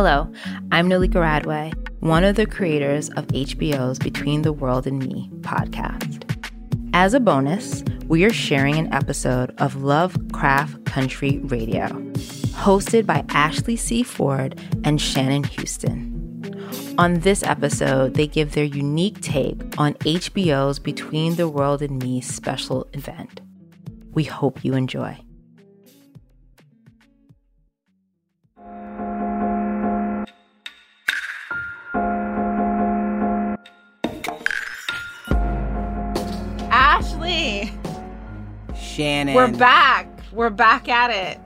Hello, I'm Nalika Radway, one of the creators of HBO's Between the World and Me podcast. As a bonus, we are sharing an episode of Lovecraft Country Radio, hosted by Ashley C. Ford and Shannon Houston. On this episode, they give their unique take on HBO's Between the World and Me special event. We hope you enjoy. Shannon. we're back. We're back at it.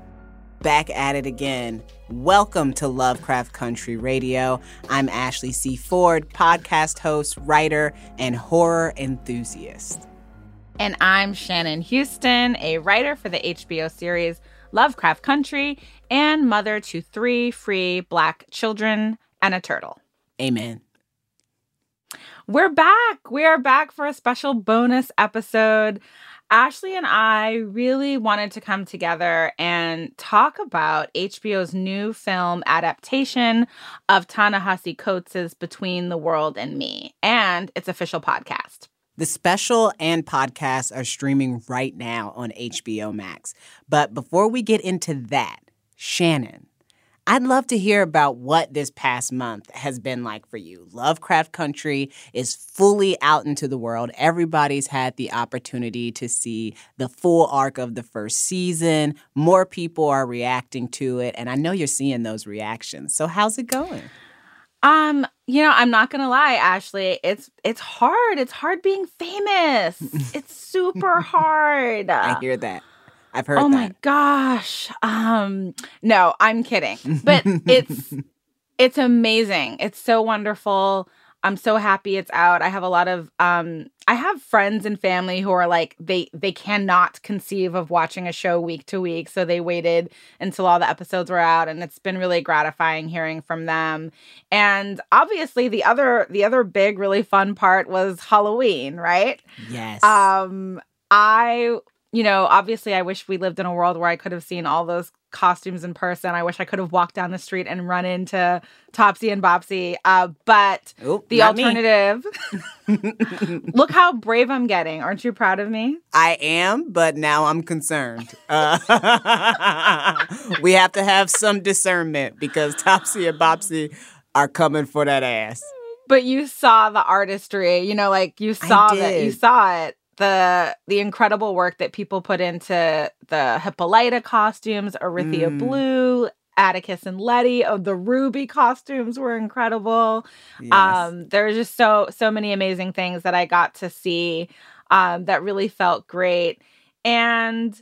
back at it again. Welcome to Lovecraft Country Radio. I'm Ashley C. Ford, podcast host, writer, and horror enthusiast. And I'm Shannon Houston, a writer for the HBO series Lovecraft Country and mother to three free black children and a turtle. Amen. We're back. We are back for a special bonus episode. Ashley and I really wanted to come together and talk about HBO's new film adaptation of Ta-Nehisi Coates' Between the World and Me and its official podcast. The special and podcast are streaming right now on HBO Max. But before we get into that, Shannon, I'd love to hear about what this past month has been like for you. Lovecraft Country is fully out into the world. Everybody's had the opportunity to see the full arc of the first season. More people are reacting to it, and I know you're seeing those reactions. So, how's it going? Um, you know, I'm not gonna lie, Ashley. It's it's hard. It's hard being famous. it's super hard. I hear that. I've heard oh that. my gosh. Um, no, I'm kidding. But it's it's amazing. It's so wonderful. I'm so happy it's out. I have a lot of um I have friends and family who are like they they cannot conceive of watching a show week to week, so they waited until all the episodes were out and it's been really gratifying hearing from them. And obviously the other the other big really fun part was Halloween, right? Yes. Um I you know, obviously I wish we lived in a world where I could have seen all those costumes in person. I wish I could have walked down the street and run into Topsy and Bopsy. Uh, but Oop, the alternative look how brave I'm getting. Aren't you proud of me? I am, but now I'm concerned. Uh, we have to have some discernment because Topsy and Bopsy are coming for that ass. But you saw the artistry, you know, like you saw that you saw it. The the incredible work that people put into the Hippolyta costumes, Orithyia Mm. Blue, Atticus and Leti. Oh, the Ruby costumes were incredible. Yes. Um, there were just so so many amazing things that I got to see um, that really felt great, and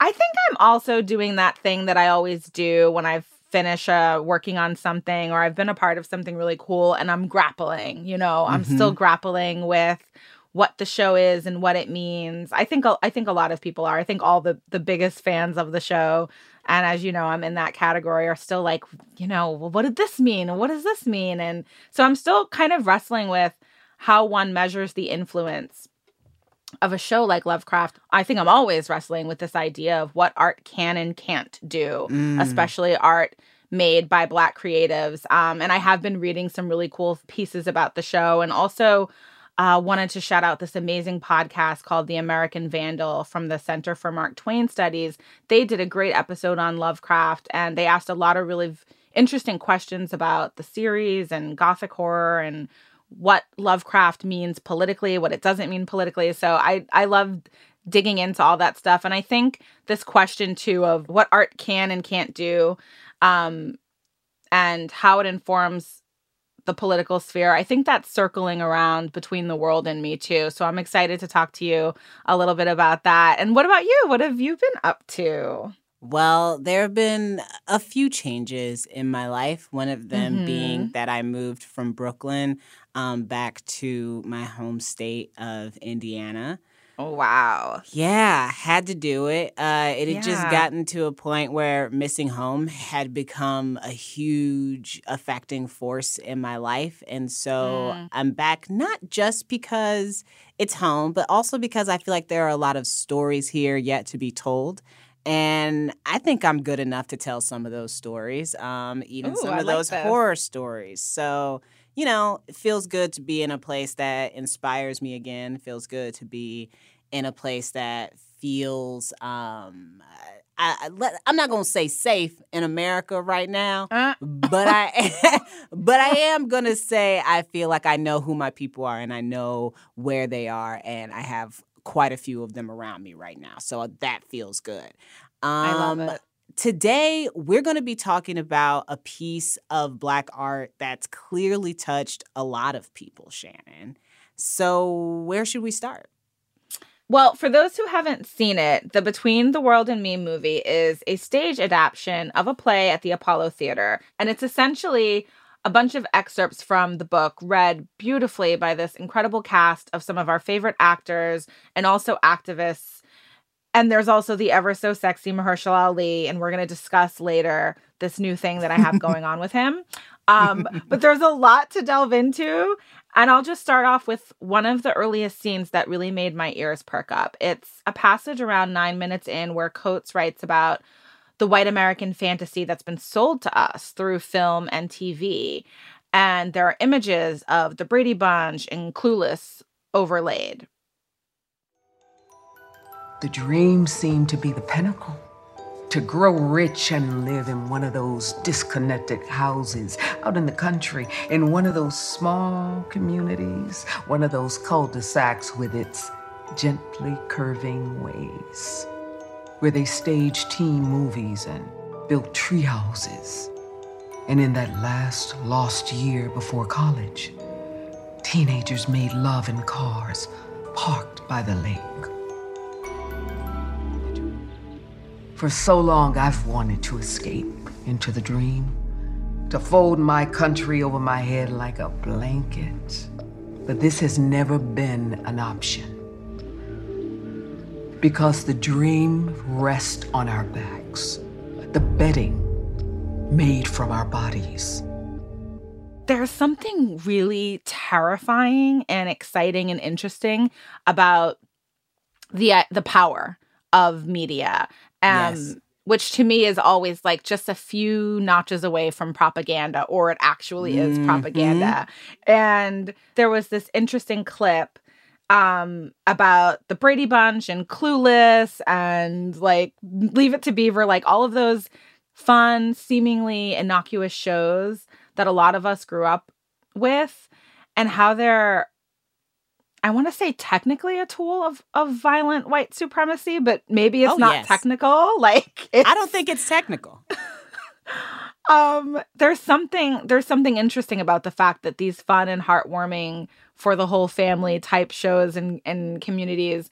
I think I'm also doing that thing that I always do when I've finished uh, working on something or I've been a part of something really cool, and I'm grappling. You know, I'm still grappling with what the show is and what it means. I think I think a lot of people are. I think all the the biggest fans of the show and as you know, I'm in that category are still like, you know, well, what did this mean? What does this mean? And so I'm still kind of wrestling with how one measures the influence of a show like Lovecraft. I think I'm always wrestling with this idea of what art can and can't do, Mm. especially art made by black creatives. Um, and I have been reading some really cool pieces about the show and also uh, wanted to shout out this amazing podcast called The American Vandal from the Center for Mark Twain Studies. They did a great episode on Lovecraft and they asked a lot of really interesting questions about the series and gothic horror and what Lovecraft means politically, what it doesn't mean politically. So I I love digging into all that stuff and I think this question too of what art can and can't do um and how it informs the political sphere. I think that's circling around between the world and me too. So I'm excited to talk to you a little bit about that. And what about you? What have you been up to? Well, there have been a few changes in my life. One of them Mhm. being that I moved from Brooklyn um, back to my home state of Indiana. Oh wow. Yeah, had to do it. Uh, it had just gotten to a point where missing home had become a huge affecting force in my life. And so Mm. I'm back not just because it's home, but also because I feel like there are a lot of stories here yet to be told. And I think I'm good enough to tell some of those stories, um, even Ooh, some I of like those horror stories. So, you know, it feels good to be in a place that inspires me again. It feels good to be in a place that feels um I, I'm not going to say safe in America right now, Uh, but I but I am going to say I feel like I know who my people are and I know where they are and I have quite a few of them around me right now. So that feels good. I love Um, it. Today, we're going to be talking about a piece of Black art that's clearly touched a lot of people, Shannon. So, where should we start? Well, for those who haven't seen it, the Between the World and Me movie is a stage adaptation of a play at the Apollo Theater. And it's essentially a bunch of excerpts from the book read beautifully by this incredible cast of some of our favorite actors and also activists. And there's also the ever so sexy Mahershala Ali. And we're going to discuss later this new thing that I have going on with him. Um, but there's a lot to delve into. And I'll just start off with one of the earliest scenes that really made my ears perk up. It's a passage around nine minutes in where Coates writes about the white American fantasy that's been sold to us through film and TV. And there are images of the Brady Bunch and Clueless overlaid. The dream seemed to be the pinnacle. To grow rich and live in one of those disconnected houses out in the country, in one of those small communities, one of those cul de sacs with its gently curving ways, where they staged teen movies and built tree houses. And in that last lost year before college, teenagers made love in cars parked by the lake. For so long, I've wanted to escape into the dream, to fold my country over my head like a blanket. But this has never been an option. Because the dream rests on our backs, the bedding made from our bodies. There's something really terrifying and exciting and interesting about the uh, the power of media um Yes. which to me is always like just a few notches away from propaganda or it actually is Mhm. propaganda and there was this interesting clip um about the Brady Bunch and Clueless and like Leave It to Beaver like all of those fun seemingly innocuous shows that a lot of us grew up with and how they're I want to say technically a tool of of violent white supremacy, but maybe it's Oh, not yes. technical. Like I don't think it's technical. um there's something there's something interesting about the fact that these fun and heartwarming for the whole family type shows and and communities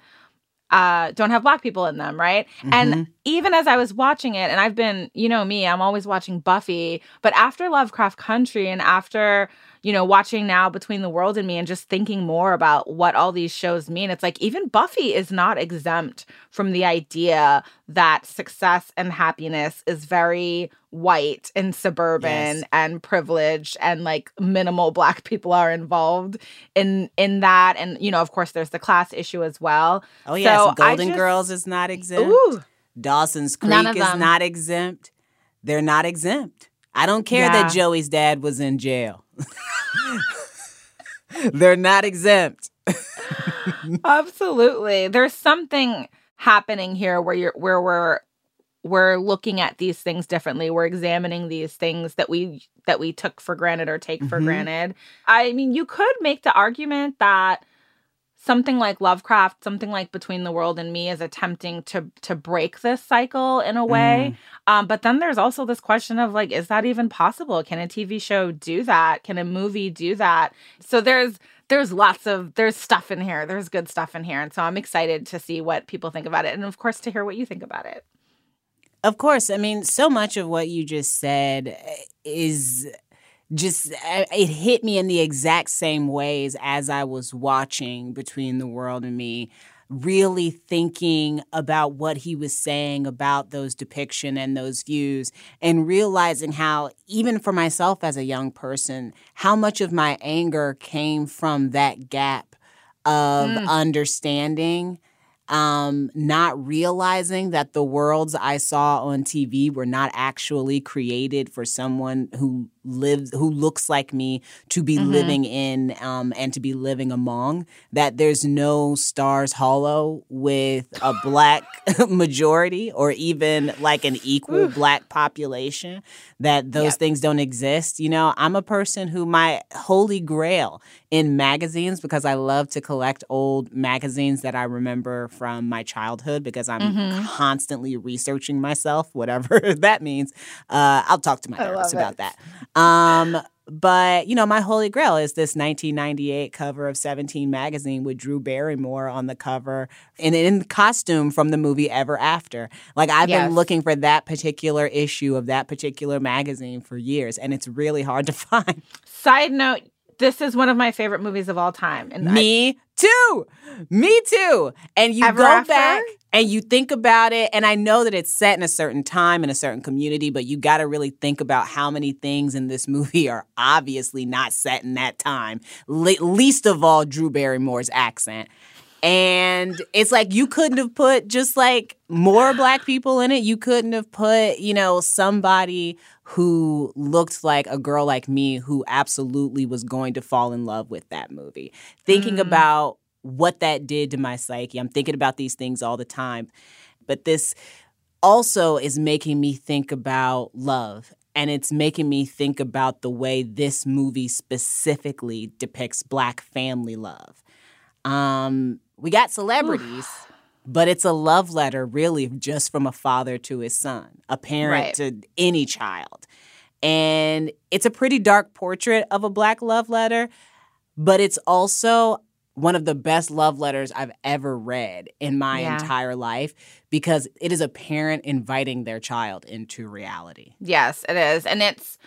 uh don't have black people in them right Mhm. and even as i was watching it and i've been you know me i'm always watching buffy but after lovecraft country and after you know watching now between the world and me and just thinking more about what all these shows mean it's like even buffy is not exempt from the idea that success and happiness is very white and suburban Yes. and privileged and like minimal black people are involved in in that and you know of course there's the class issue as well Oh yes, So Golden just- Girls is not exempt. ooh Dawson's Creek is not exempt. They're not exempt. I don't care Yeah. that Joey's dad was in jail. They're not exempt. Absolutely. There's something happening here where you're where we're we're looking at these things differently. We're examining these things that we that we took for granted or take for Mhm. granted. I mean, you could make the argument that something like Lovecraft, something like Between the World and Me is attempting to to break this cycle in a way. Um, but then there's also this question of like, is that even possible? Can a TV show do that? Can a movie do that? So there's there's lots of there's stuff in here. There's good stuff in here. And so I'm excited to see what people think about it. And of course to hear what you think about it. Of course, I mean, so much of what you just said is just eh, it hit me in the exact same ways as I was watching Between the World and Me, really thinking about what he was saying about those depiction and those views and realizing how even for myself as a young person, how much of my anger came from that gap of Mm. understanding um, not realizing that the worlds I saw on TV were not actually created for someone who lives who looks like me to be mm-hmm. living in um, and to be living among that there's no stars hollow with a black majority or even like an equal black population that those yep. things don't exist you know i'm a person who my holy grail in magazines because i love to collect old magazines that i remember from my childhood because i'm mm-hmm. constantly researching myself whatever that means uh, i'll talk to my therapist about that um, but you know, my holy grail is this 1998 cover of 17 magazine with Drew Barrymore on the cover and in costume from the movie Ever After. Like I've yes. been looking for that particular issue of that particular magazine for years, and it's really hard to find. Side note: This is one of my favorite movies of all time, and me I- too, me too. And you go After? back and you think about it and i know that it's set in a certain time in a certain community but you got to really think about how many things in this movie are obviously not set in that time Le- least of all drew barrymore's accent and it's like you couldn't have put just like more black people in it you couldn't have put you know somebody who looked like a girl like me who absolutely was going to fall in love with that movie thinking mm. about what that did to my psyche. I'm thinking about these things all the time. But this also is making me think about love. And it's making me think about the way this movie specifically depicts black family love. Um, we got celebrities, but it's a love letter, really, just from a father to his son, a parent right. to any child. And it's a pretty dark portrait of a black love letter, but it's also one of the best love letters I've ever read in my yeah. entire life because it is a parent inviting their child into reality. Yes, it is. And it's,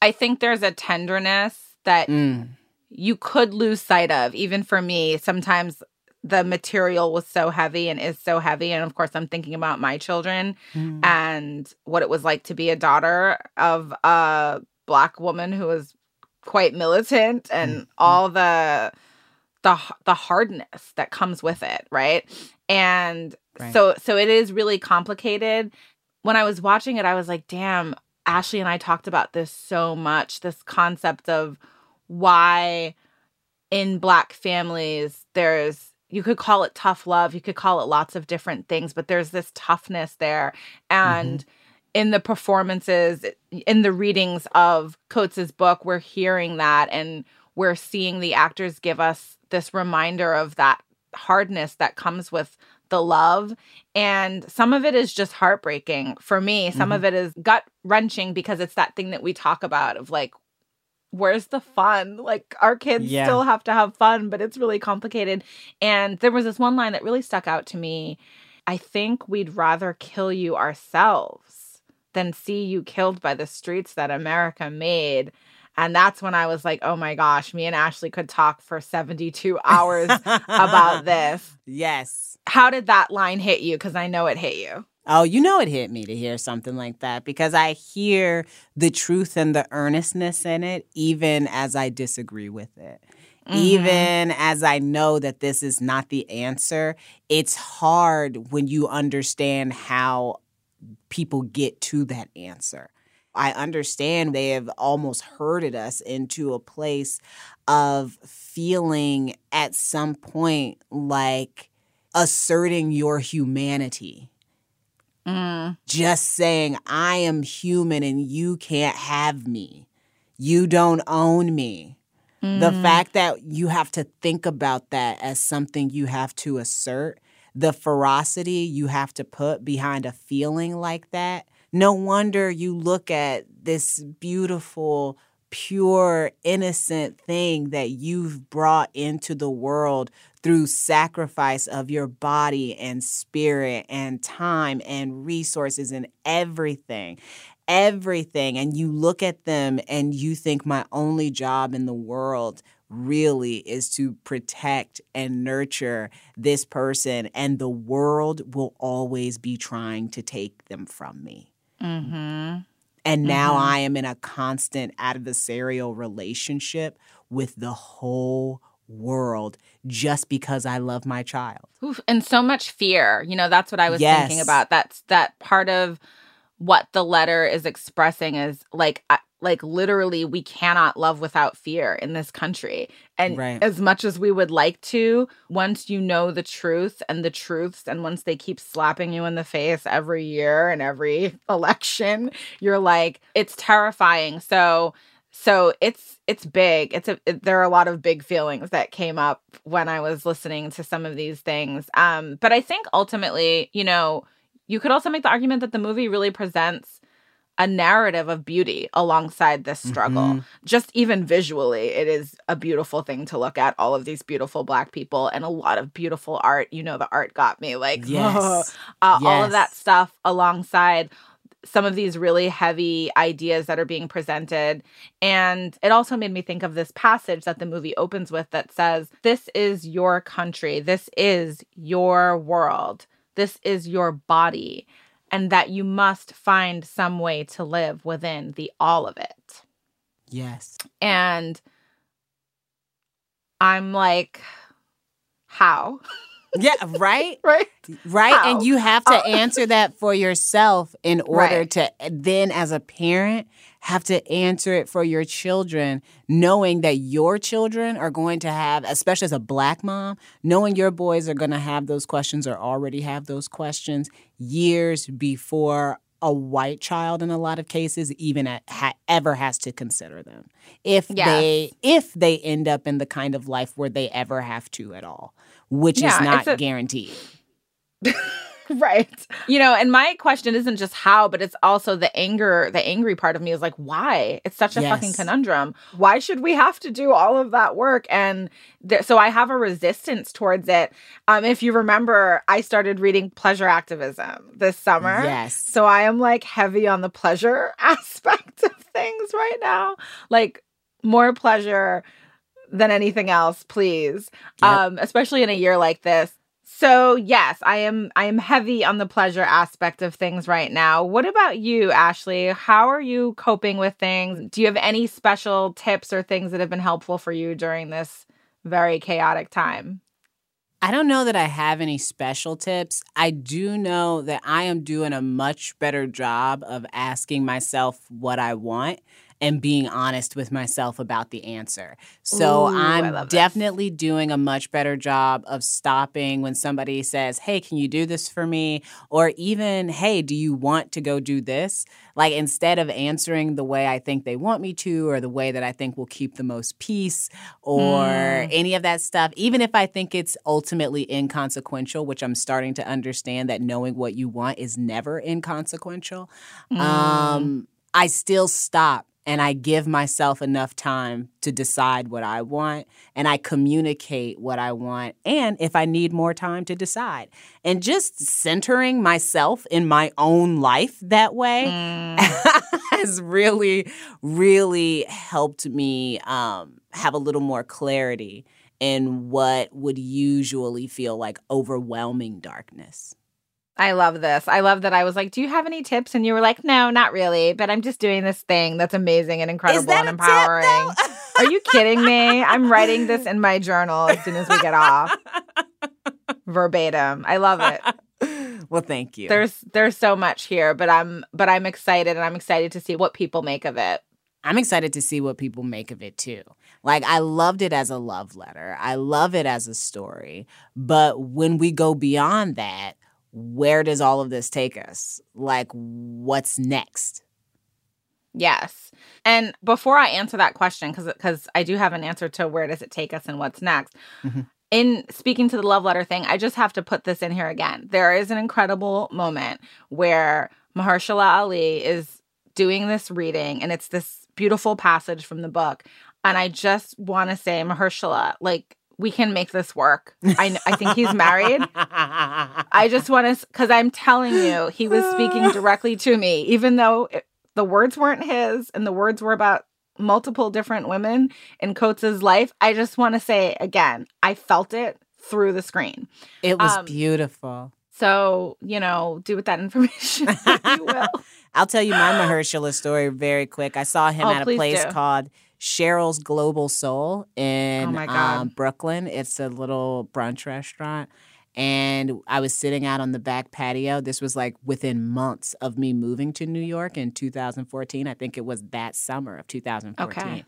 I think there's a tenderness that mm. you could lose sight of. Even for me, sometimes the material was so heavy and is so heavy. And of course, I'm thinking about my children mm. and what it was like to be a daughter of a Black woman who was quite militant and mm. all the the the hardness that comes with it, right? And right. so so it is really complicated. When I was watching it, I was like, "Damn, Ashley and I talked about this so much, this concept of why in black families there's you could call it tough love, you could call it lots of different things, but there's this toughness there and mm-hmm in the performances in the readings of Coates's book we're hearing that and we're seeing the actors give us this reminder of that hardness that comes with the love. And some of it is just heartbreaking for me. Some mm-hmm. of it is gut wrenching because it's that thing that we talk about of like, where's the fun? Like, our kids yeah. still have to have fun, but it's really complicated. And there was this one line that really stuck out to me I think we'd rather kill you ourselves than see you killed by the streets that America made. And that's when I was like, oh my gosh, me and Ashley could talk for 72 hours about this. Yes. How did that line hit you? Because I know it hit you. Oh, you know it hit me to hear something like that because I hear the truth and the earnestness in it, even as I disagree with it. Mm-hmm. Even as I know that this is not the answer, it's hard when you understand how people get to that answer. I understand they have almost herded us into a place of feeling at some point like asserting your humanity. Mm. Just saying, I am human and you can't have me. You don't own me. Mm. The fact that you have to think about that as something you have to assert, the ferocity you have to put behind a feeling like that no wonder you look at this beautiful, pure, innocent thing that you've brought into the world through sacrifice of your body and spirit and time and resources and everything. Everything. And you look at them and you think, my only job in the world really is to protect and nurture this person, and the world will always be trying to take them from me. Mm-hmm. And now mm-hmm. I am in a constant adversarial relationship with the whole world just because I love my child. Oof, and so much fear. You know, that's what I was Yes. thinking about. That's that part of what the letter is expressing is like I- like literally we cannot love without fear in this country. And Right. as much as we would like to, once you know the truth and the truths and once they keep slapping you in the face every year and every election, you're like it's terrifying. So so it's it's big it's a it, there are a lot of big feelings that came up when i was listening to some of these things um but i think ultimately you know you could also make the argument that the movie really presents a narrative of beauty alongside this struggle Mhm. just even visually it is a beautiful thing to look at all of these beautiful black people and a lot of beautiful art you know the art got me like Yes. uh, all of that stuff alongside some of these really heavy ideas that are being presented. And it also made me think of this passage that the movie opens with that says, This is your country. This is your world. This is your body. And that you must find some way to live within the all of it. Yes. And I'm like, how? Yeah, right? right? Right. How? And you have to How? answer that for yourself in order Right. to then, as a parent, have to answer it for your children, knowing that your children are going to have, especially as a black mom, knowing your boys are going to have those questions or already have those questions years before a white child in a lot of cases even a- ha- ever has to consider them if Yes. they if they end up in the kind of life where they ever have to at all which Yeah, is not a- guaranteed. Right. You know and my question isn't just how but it's also the anger the angry part of me is like why? It's such a fucking conundrum. Why should we have to do all of that work? And th- so i have a resistance towards it. Um if you remember i started reading pleasure activism this summer. Yes. so i am like heavy on the pleasure aspect of things right now. Like more pleasure than anything else please. Yep. um especially in a year like this. So yes i am i am heavy on the pleasure aspect of things right now. What about you ashley? How are you coping with things? Do you have any special tips or things that have been helpful for you during this very chaotic time? I don't know that I have any special tips. I do know that I am doing a much better job of asking myself what I want and being honest with myself about the answer. So Ooh, I'm definitely doing a much better job of stopping when somebody says, Hey, can you do this for me? Or even, Hey, do you want to go do this? Like instead of answering the way I think they want me to or the way that I think will keep the most peace or Mm. any of that stuff, even if I think it's ultimately inconsequential, which I'm starting to understand that knowing what you want is never inconsequential, Mm. um, I still stop and I give myself enough time to decide what I want and I communicate what I want and if I need more time to decide. And just centering myself in my own life that way Mm. has really, really helped me um, have a little more clarity in what would usually feel like overwhelming darkness. I love this. I love that I was like, Do you have any tips? And you were like, No, not really, but I'm just doing this thing that's amazing and incredible and empowering. Are you kidding me? I'm writing this in my journal as soon as we get off. Verbatim. I love it. well, thank you. There's there's so much here, but I'm but I'm excited and I'm excited to see what people make of it. I'm excited to see what people make of it too. Like, I loved it as a love letter, I love it as a story. But when we go beyond that, where does all of this take us? Like, what's next? Yes. And before I answer that question, because because I do have an answer to where does it take us and what's next. Mhm. In speaking to the love letter thing, I just have to put this in here again. There is an incredible moment where Mahershala Ali is doing this reading, and it's this beautiful passage from the book. And I just want to say, Mahershala, like we can make this work. I I think he's married. I just want to, because I'm telling you, he was speaking directly to me, even though it, the words weren't his and the words were about multiple different women in Coates's life. I just want to say again, I felt it through the screen. It was Um, beautiful. So, you know, do with that information you will. I'll tell you my Mahershala story very quick. I saw him Oh, at a place do. called Cheryl's Global Soul in Oh um, Brooklyn. It's a little brunch restaurant. And I was sitting out on the back patio. This was like within months of me moving to New York in 2014. I think it was that summer of 2014. Okay.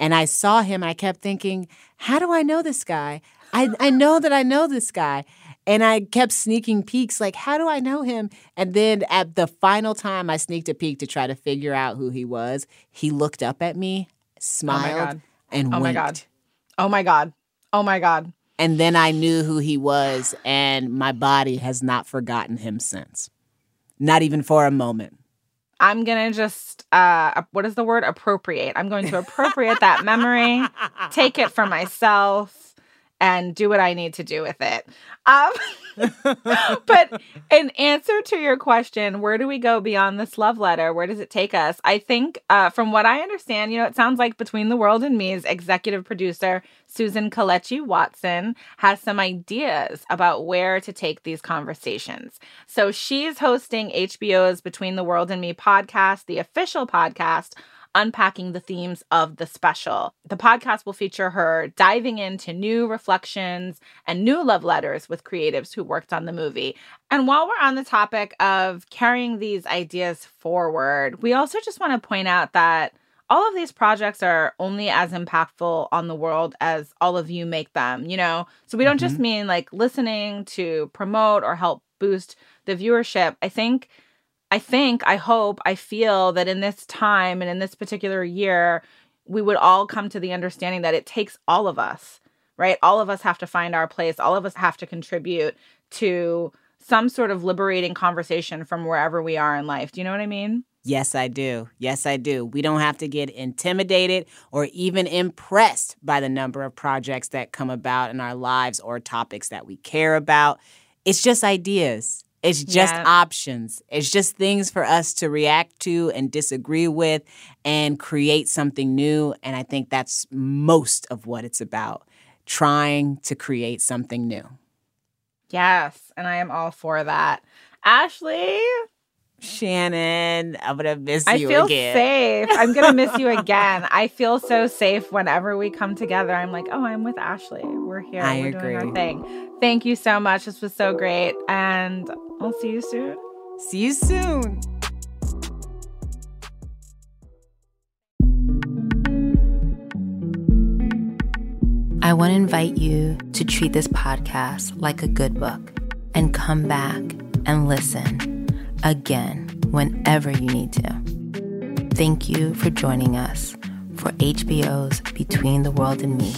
And I saw him. I kept thinking, how do I know this guy? I, I know that I know this guy. And I kept sneaking peeks, like, how do I know him? And then at the final time I sneaked a peek to try to figure out who he was, he looked up at me, smiled, God. and Oh my. God. Oh my God. Oh my God. And then I knew who he was, and my body has not forgotten him since. Not even for a moment. I'm gonna just uh what is the word appropriate? I'm going to appropriate that memory, take it for myself, and do what I need to do with it. Um but in answer to your question, where do we go beyond this love letter? Where does it take us? I think uh from what I understand, you know, it sounds like Between the World and Me's executive producer Susan Kelechi Watson has some ideas about where to take these conversations. So she's hosting HBO's Between the World and Me podcast, the official podcast, unpacking the themes of the special. The podcast will feature her diving into new reflections and new love letters with creatives who worked on the movie. And while we're on the topic of carrying these ideas forward, we also just want to point out that all of these projects are only as impactful on the world as all of you make them, you know? So we don't just mm-hmm. mean like listening to promote or help boost the viewership. I think I think, I hope, I feel that in this time and in this particular year, we would all come to the understanding that it takes all of us, right? All of us have to find our place. All of us have to contribute to some sort of liberating conversation from wherever we are in life. Do you know what I mean? Yes, I do. Yes, I do. We don't have to get intimidated or even impressed by the number of projects that come about in our lives or topics that we care about. It's just ideas. It's just Yeah. options. It's just things for us to react to and disagree with and create something new. And I think that's most of what it's about trying to create something new. Yes. And I am all for that. Ashley, Shannon, I'm going to miss I you I feel again. safe. I'm going to miss you again. I feel so safe whenever we come together. I'm like, oh, I'm with Ashley. We're here. I We're doing our thing. Thank you so much. This was so great. And I'll see you soon. See you soon. I want to invite you to treat this podcast like a good book and come back and listen again whenever you need to. Thank you for joining us for HBO's Between the World and Me